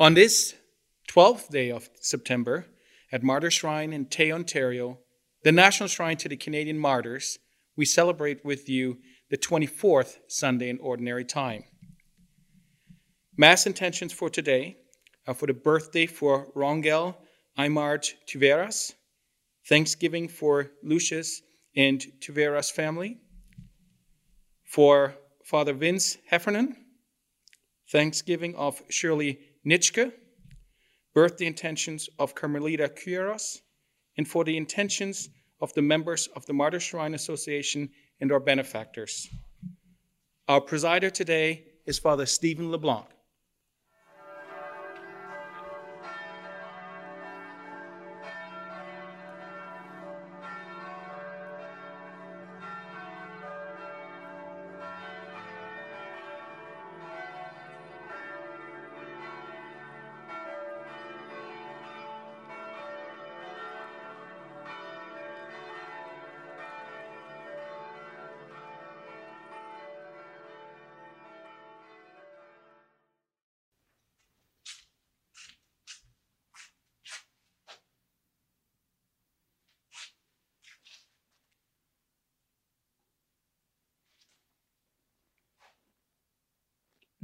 On this 12th day of September, at Martyr Shrine in Tay, Ontario, the National Shrine to the Canadian Martyrs, we celebrate with you the 24th Sunday in Ordinary Time. Mass intentions for today are for the birthday for Rongel Aymard Tuveras, Thanksgiving for Lucius and Tuveras family, for Father Vince Heffernan, Thanksgiving of Shirley Nitschke, birthday intentions of Carmelita Quiros, and for the intentions of the members of the Martyr Shrine Association and our benefactors. Our presider today is Father Stephen LeBlanc.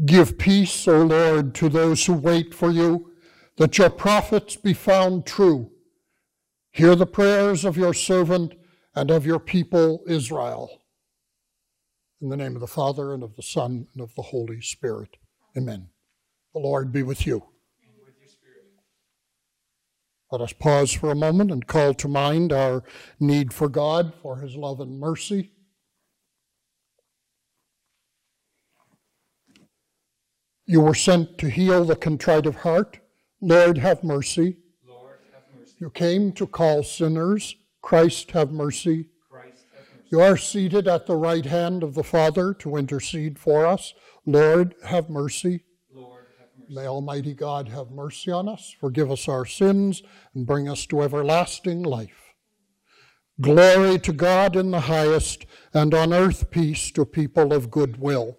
Give peace, O Lord, to those who wait for you, that your prophets be found true. Hear the prayers of your servant and of your people Israel. In the name of the Father, and of the Son, and of the Holy Spirit. Amen. The Lord be with you. Let us pause for a moment and call to mind our need for God, for his love and mercy. You were sent to heal the contrite of heart. Lord, have mercy. Lord, have mercy. You came to call sinners. Christ, have mercy. Christ, have mercy. You are seated at the right hand of the Father to intercede for us. Lord, have mercy. Lord, have mercy. May Almighty God have mercy on us, forgive us our sins, and bring us to everlasting life. Glory to God in the highest, and on earth peace to people of good will.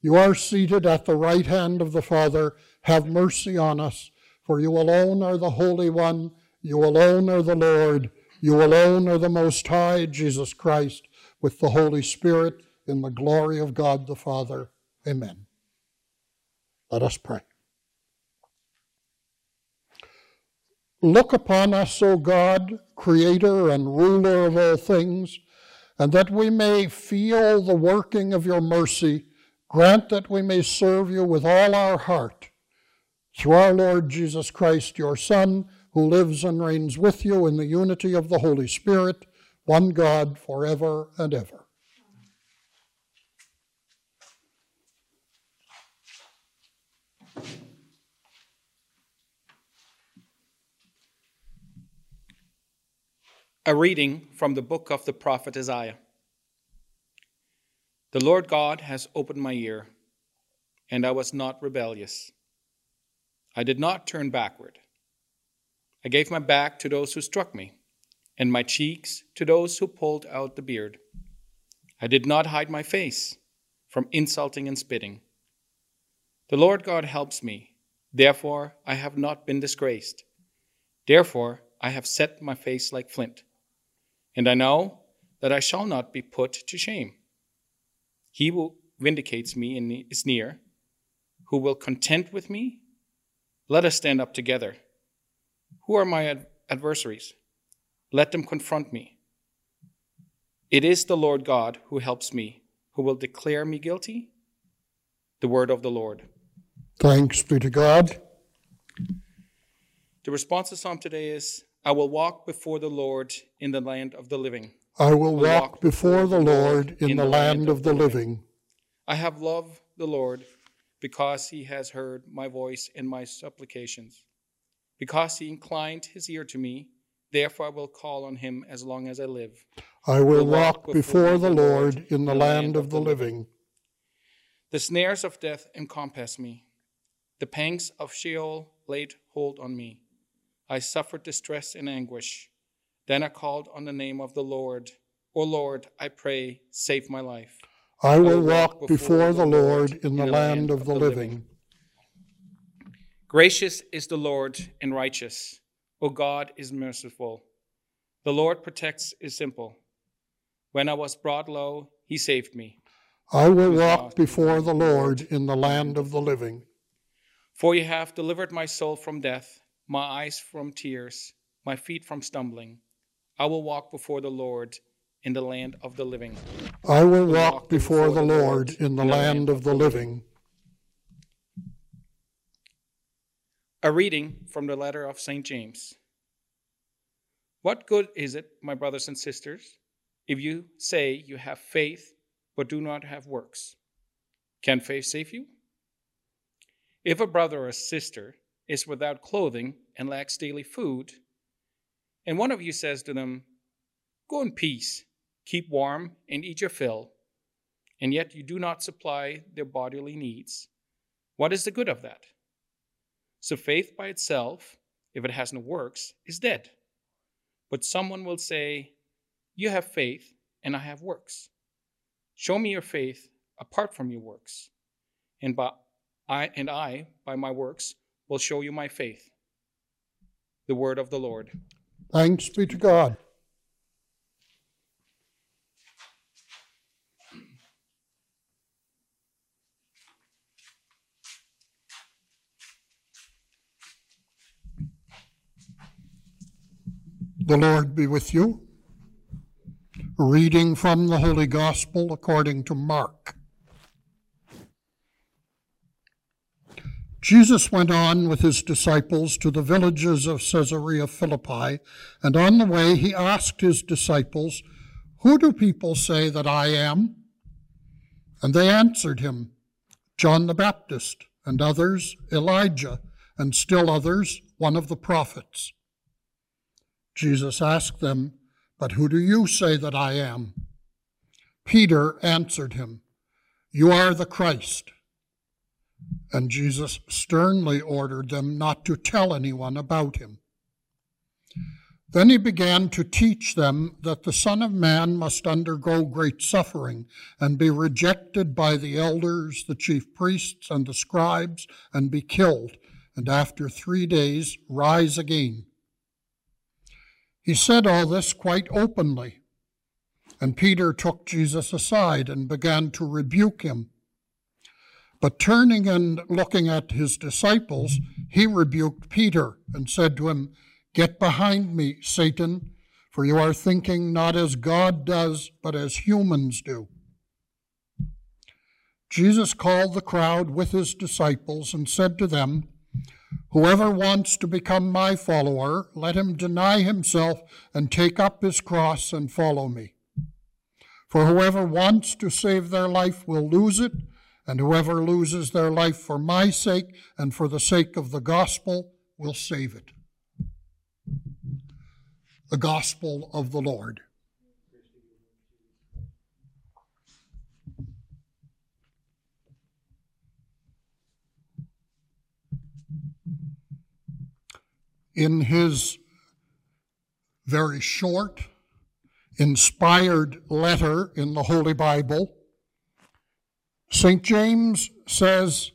You are seated at the right hand of the Father. Have mercy on us, for you alone are the Holy One. You alone are the Lord. You alone are the Most High, Jesus Christ, with the Holy Spirit, in the glory of God the Father. Amen. Let us pray. Look upon us, O God, Creator and ruler of all things, and that we may feel the working of your mercy Grant that we may serve you with all our heart. Through our Lord Jesus Christ, your Son, who lives and reigns with you in the unity of the Holy Spirit, one God, forever and ever. A reading from the book of the prophet Isaiah. The Lord God has opened my ear, and I was not rebellious. I did not turn backward. I gave my back to those who struck me, and my cheeks to those who pulled out the beard. I did not hide my face from insulting and spitting. The Lord God helps me, therefore I have not been disgraced. Therefore I have set my face like flint, and I know that I shall not be put to shame. He who vindicates me and is near, who will contend with me. Let us stand up together. Who are my ad- adversaries? Let them confront me. It is the Lord God who helps me, who will declare me guilty. The word of the Lord. Thanks be to God. The response to Psalm today is I will walk before the Lord in the land of the living. I will walk before the Lord in the land of the living. I have loved the Lord because he has heard my voice and my supplications. Because he inclined his ear to me, therefore I will call on him as long as I live. I will walk before the Lord in the land of the living. The snares of death encompassed me. The pangs of Sheol laid hold on me. I suffered distress and anguish. Then I called on the name of the Lord. O Lord, I pray, save my life. I will walk before the Lord in the land of the living. Gracious is the Lord and righteous. O God is merciful. The Lord protects his simple. When I was brought low, he saved me. I will walk before the Lord in the land of the living. For you have delivered my soul from death, my eyes from tears, my feet from stumbling. I will walk before the Lord in the land of the living. I will walk before the Lord in the land of the living. A reading from the letter of St. James. What good is it, my brothers and sisters, if you say you have faith but do not have works? Can faith save you? If a brother or sister is without clothing and lacks daily food, and one of you says to them, Go in peace, keep warm, and eat your fill, and yet you do not supply their bodily needs, what is the good of that? So faith by itself, if it has no works, is dead. But someone will say, You have faith, and I have works. Show me your faith apart from your works, and by I and I, by my works, will show you my faith. The word of the Lord. Thanks be to God. The Lord be with you. Reading from the Holy Gospel according to Mark. Jesus went on with his disciples to the villages of Caesarea Philippi, and on the way he asked his disciples, Who do people say that I am? And they answered him, John the Baptist, and others, Elijah, and still others, one of the prophets. Jesus asked them, But who do you say that I am? Peter answered him, You are the Christ. And Jesus sternly ordered them not to tell anyone about him. Then he began to teach them that the Son of Man must undergo great suffering and be rejected by the elders, the chief priests, and the scribes, and be killed, and after three days rise again. He said all this quite openly. And Peter took Jesus aside and began to rebuke him. But turning and looking at his disciples, he rebuked Peter and said to him, Get behind me, Satan, for you are thinking not as God does, but as humans do. Jesus called the crowd with his disciples and said to them, Whoever wants to become my follower, let him deny himself and take up his cross and follow me. For whoever wants to save their life will lose it and whoever loses their life for my sake and for the sake of the gospel will save it. The gospel of the Lord. In his very short, inspired letter in the Holy Bible, St. James says,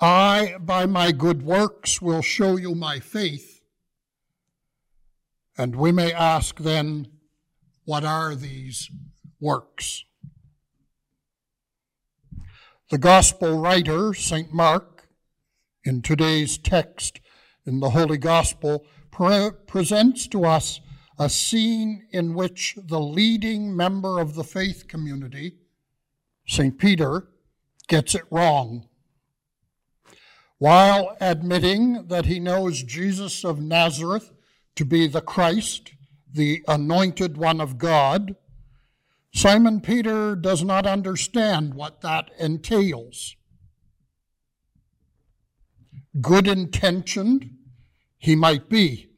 I, by my good works, will show you my faith. And we may ask then, what are these works? The Gospel writer, St. Mark, in today's text in the Holy Gospel, pre- presents to us a scene in which the leading member of the faith community, St. Peter, gets it wrong. While admitting that he knows Jesus of Nazareth to be the Christ, the anointed one of God, Simon Peter does not understand what that entails. Good intentioned, he might be.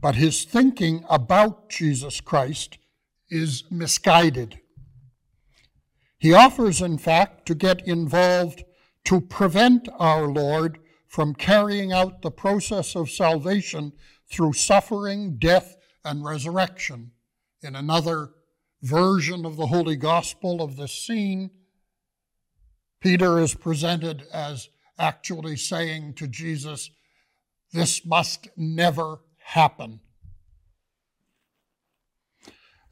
But his thinking about Jesus Christ is misguided. He offers, in fact, to get involved to prevent our Lord from carrying out the process of salvation through suffering, death, and resurrection. In another version of the Holy Gospel of this scene, Peter is presented as actually saying to Jesus, This must never happen.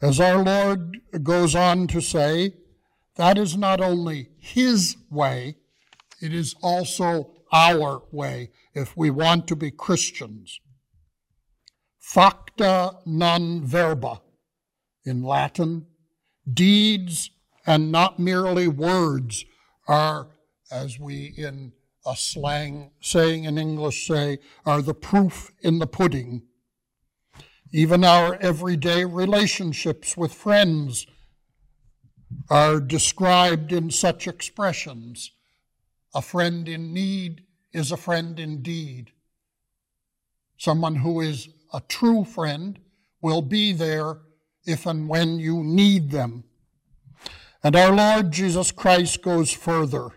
As our Lord goes on to say, that is not only His way, it is also our way if we want to be Christians. Facta non verba in Latin, deeds and not merely words are, as we in a slang saying in English say, are the proof in the pudding. Even our everyday relationships with friends are described in such expressions. A friend in need is a friend indeed. Someone who is a true friend will be there if and when you need them. And our Lord Jesus Christ goes further,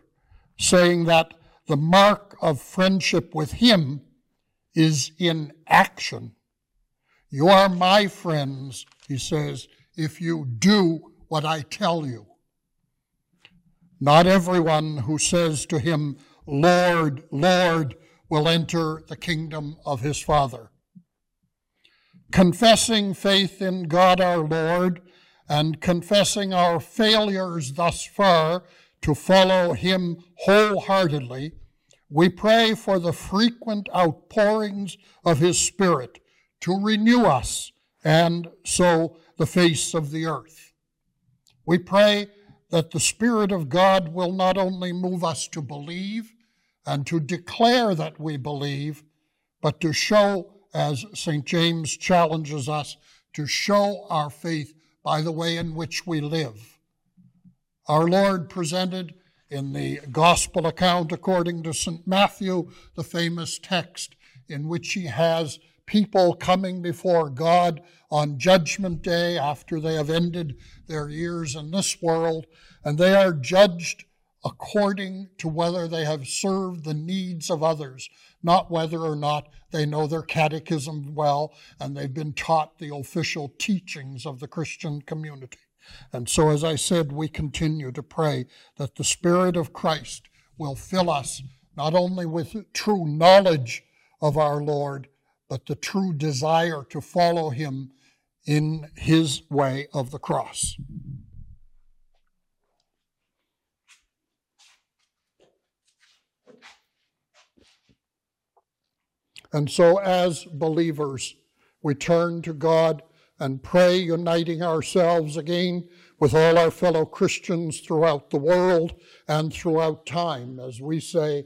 saying that the mark of friendship with Him is in action. You are my friends, he says, if you do what I tell you. Not everyone who says to him, Lord, Lord, will enter the kingdom of his Father. Confessing faith in God our Lord and confessing our failures thus far to follow him wholeheartedly, we pray for the frequent outpourings of his Spirit to renew us and so the face of the earth. We pray that the Spirit of God will not only move us to believe and to declare that we believe, but to show, as St. James challenges us, to show our faith by the way in which we live. Our Lord presented in the Gospel account, according to St. Matthew, the famous text in which he has people coming before God on Judgment Day after they have ended their years in this world, and they are judged according to whether they have served the needs of others, not whether or not they know their catechism well and they've been taught the official teachings of the Christian community. And so, as I said, we continue to pray that the Spirit of Christ will fill us not only with true knowledge of our Lord, but the true desire to follow Him in His way of the cross. And so, as believers, we turn to God and pray, uniting ourselves again with all our fellow Christians throughout the world and throughout time, as we say,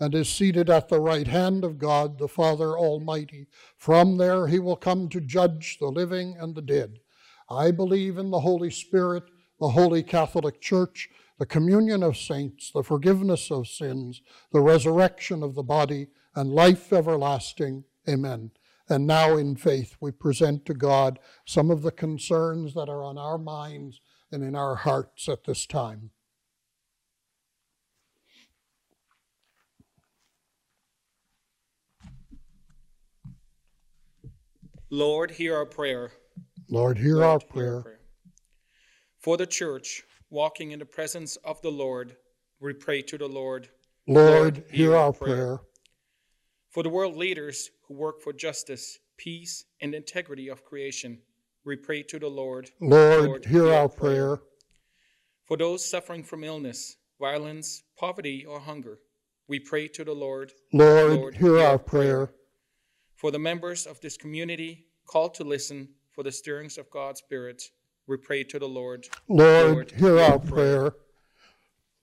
and is seated at the right hand of God, the Father Almighty. From there, he will come to judge the living and the dead. I believe in the Holy Spirit, the Holy Catholic Church, the communion of saints, the forgiveness of sins, the resurrection of the body, and life everlasting. Amen. And now, in faith, we present to God some of the concerns that are on our minds and in our hearts at this time. Lord, hear our prayer. Lord, hear, Lord, our, prayer. our prayer. For the church, walking in the presence of the Lord, we pray to the Lord. Lord, Lord hear, hear, our prayer. prayer. For the world leaders who work for justice, peace, and integrity of creation, we pray to the Lord. Lord, Lord hear, hear our prayer. prayer. For those suffering from illness, violence, poverty, or hunger, we pray to the Lord. Lord, Lord hear, hear, our prayer. prayer. For the members of this community called to listen for the stirrings of God's Spirit, we pray to the Lord. Lord, Lord hear our prayer.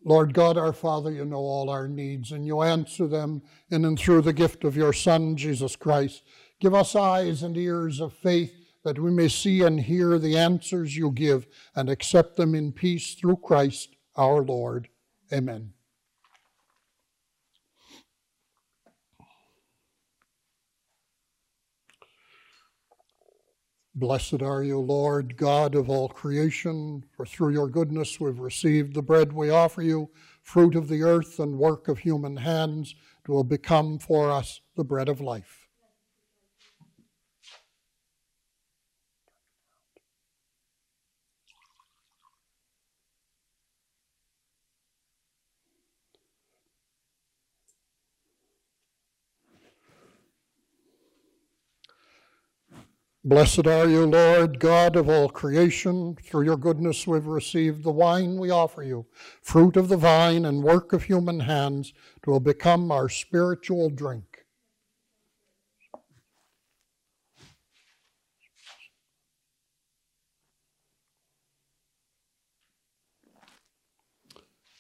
Lord God, our Father, you know all our needs, and you answer them in and through the gift of your Son, Jesus Christ. Give us eyes and ears of faith that we may see and hear the answers you give and accept them in peace through Christ our Lord. Amen. Blessed are you, Lord, God of all creation, for through your goodness we've received the bread we offer you, fruit of the earth and work of human hands, it will become for us the bread of life. Blessed are you, Lord, God of all creation. Through your goodness we've received the wine we offer you, fruit of the vine and work of human hands, it will become our spiritual drink.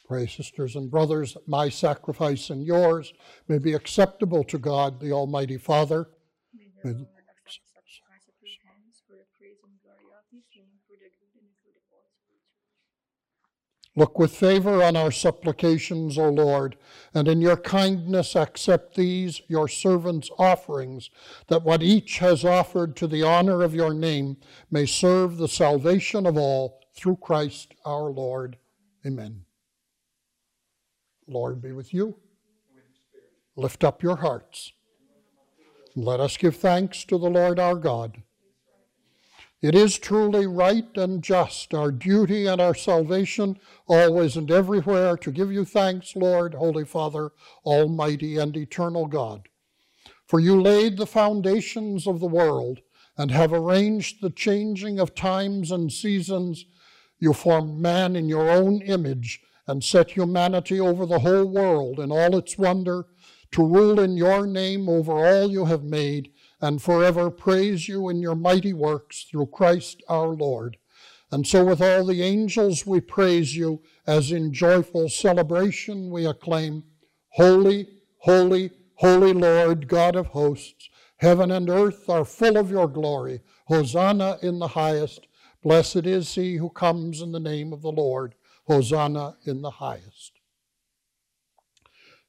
Pray, sisters and brothers, that my sacrifice and yours may be acceptable to God, the Almighty Father. May Look with favor on our supplications, O Lord, and in your kindness accept these, your servants' offerings, that what each has offered to the honor of your name may serve the salvation of all through Christ our Lord. Amen. Lord be with you. Lift up your hearts. Let us give thanks to the Lord our God. It is truly right and just, our duty and our salvation, always and everywhere, to give you thanks, Lord, Holy Father, Almighty and eternal God. For you laid the foundations of the world and have arranged the changing of times and seasons. You formed man in your own image and set humanity over the whole world in all its wonder to rule in your name over all you have made and forever praise you in your mighty works through Christ our Lord. And so, with all the angels, we praise you as in joyful celebration we acclaim Holy, holy, holy Lord, God of hosts. Heaven and earth are full of your glory. Hosanna in the highest. Blessed is he who comes in the name of the Lord. Hosanna in the highest.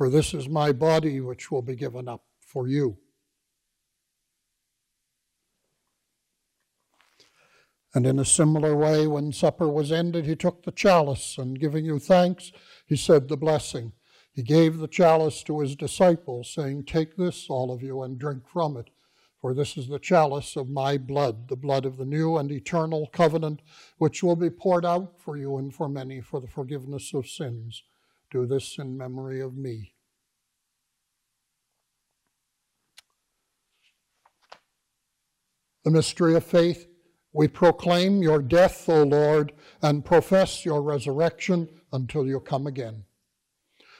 For this is my body which will be given up for you. And in a similar way, when supper was ended, he took the chalice, and giving you thanks, he said the blessing. He gave the chalice to his disciples, saying, Take this, all of you, and drink from it. For this is the chalice of my blood, the blood of the new and eternal covenant, which will be poured out for you and for many for the forgiveness of sins. Do this in memory of me. The mystery of faith, we proclaim your death, O Lord, and profess your resurrection until you come again.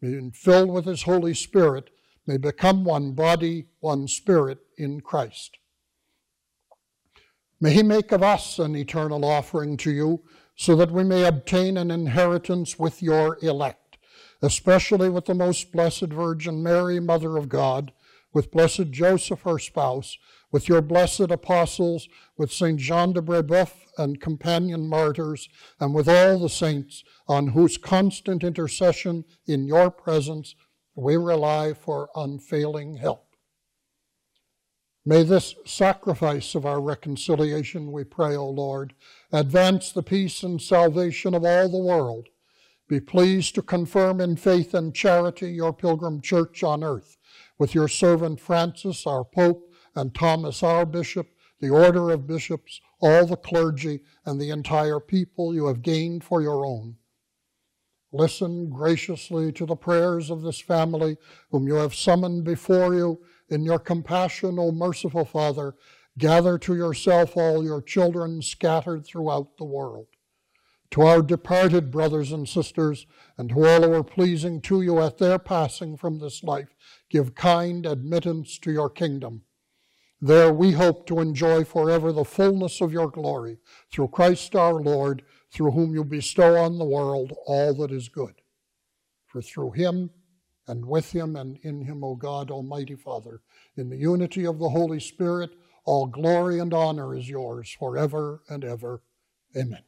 being filled with his Holy Spirit, may become one body, one spirit in Christ. May he make of us an eternal offering to you, so that we may obtain an inheritance with your elect, especially with the most blessed Virgin Mary, Mother of God, with blessed Joseph, her spouse, with your blessed apostles, with St. Jean de Brebeuf and companion martyrs, and with all the saints on whose constant intercession in your presence we rely for unfailing help. May this sacrifice of our reconciliation, we pray, O Lord, advance the peace and salvation of all the world. Be pleased to confirm in faith and charity your pilgrim church on earth, with your servant Francis, our Pope, and Thomas, our Bishop, the order of bishops, all the clergy, and the entire people you have gained for your own. Listen graciously to the prayers of this family, whom you have summoned before you. In your compassion, O merciful Father, gather to yourself all your children scattered throughout the world. To our departed brothers and sisters, and to all who are pleasing to you at their passing from this life, give kind admittance to your kingdom there we hope to enjoy forever the fullness of your glory through Christ our Lord, through whom you bestow on the world all that is good. For through him and with him and in him, O God, Almighty Father, in the unity of the Holy Spirit, all glory and honor is yours forever and ever. Amen.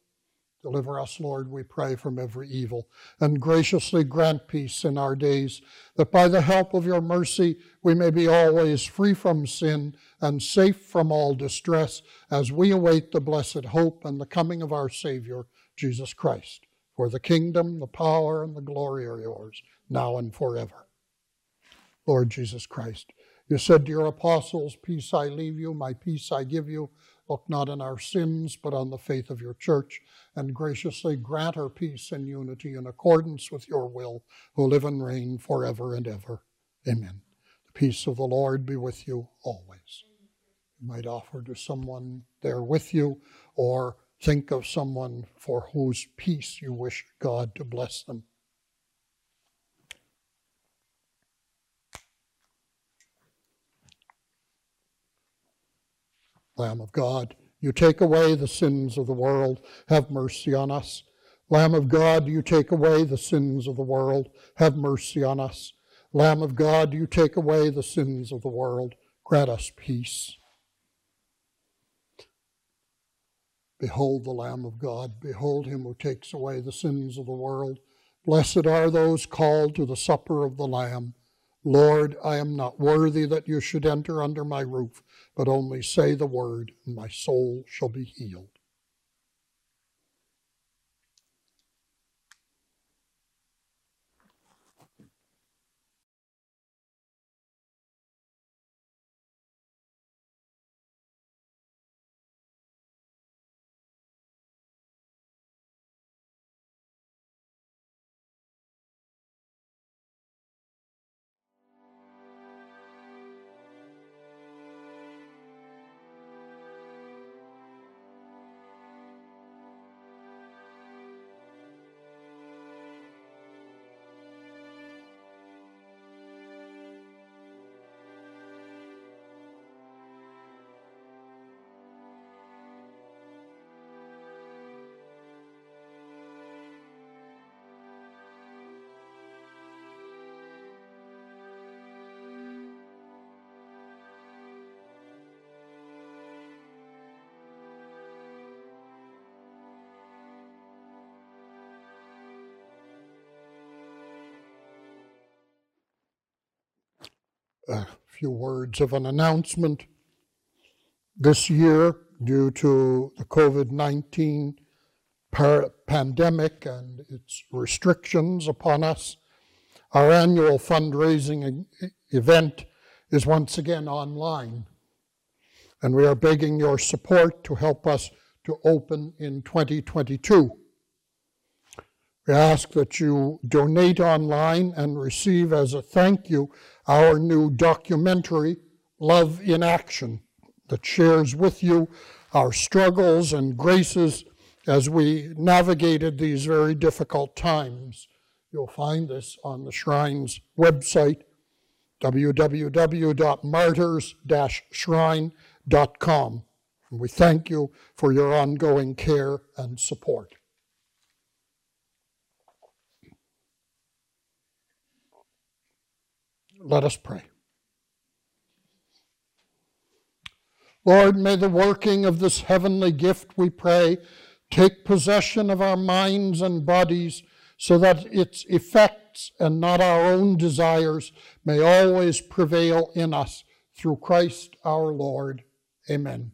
Deliver us, Lord, we pray, from every evil, and graciously grant peace in our days, that by the help of your mercy we may be always free from sin and safe from all distress as we await the blessed hope and the coming of our Savior, Jesus Christ. For the kingdom, the power, and the glory are yours, now and forever. Lord Jesus Christ, you said to your apostles, Peace I leave you, my peace I give you. Look not on our sins, but on the faith of your church, and graciously grant her peace and unity in accordance with your will, who live and reign forever and ever. Amen. The peace of the Lord be with you always. You might offer to someone there with you, or think of someone for whose peace you wish God to bless them. Lamb of God, you take away the sins of the world, have mercy on us. Lamb of God, you take away the sins of the world, have mercy on us. Lamb of God, you take away the sins of the world, grant us peace. Behold the Lamb of God, behold him who takes away the sins of the world. Blessed are those called to the supper of the Lamb. Lord, I am not worthy that you should enter under my roof but only say the word, and my soul shall be healed. Few words of an announcement. This year, due to the COVID 19 pandemic and its restrictions upon us, our annual fundraising event is once again online. And we are begging your support to help us to open in 2022. We ask that you donate online and receive as a thank you our new documentary, Love in Action, that shares with you our struggles and graces as we navigated these very difficult times. You'll find this on the Shrine's website, www.martyrs-shrine.com. And we thank you for your ongoing care and support. Let us pray. Lord, may the working of this heavenly gift, we pray, take possession of our minds and bodies so that its effects and not our own desires may always prevail in us through Christ our Lord. Amen.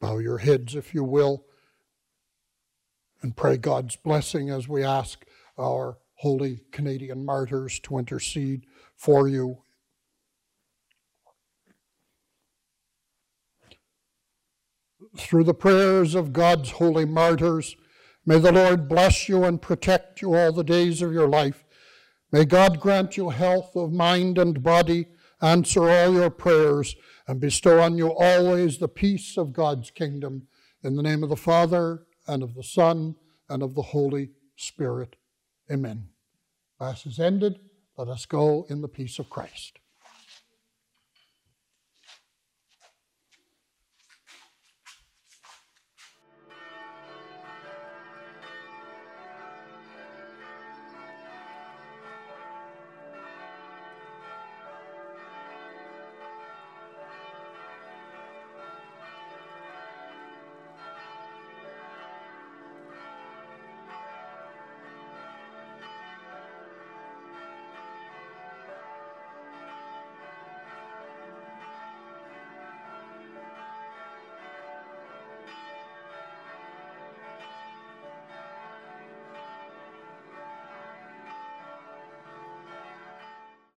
Bow your heads, if you will, and pray God's blessing as we ask our holy Canadian martyrs to intercede for you. Through the prayers of God's holy martyrs, may the Lord bless you and protect you all the days of your life. May God grant you health of mind and body, answer all your prayers, and bestow on you always the peace of God's kingdom. In the name of the Father, and of the Son, and of the Holy Spirit. Amen. Mass is ended. Let us go in the peace of Christ.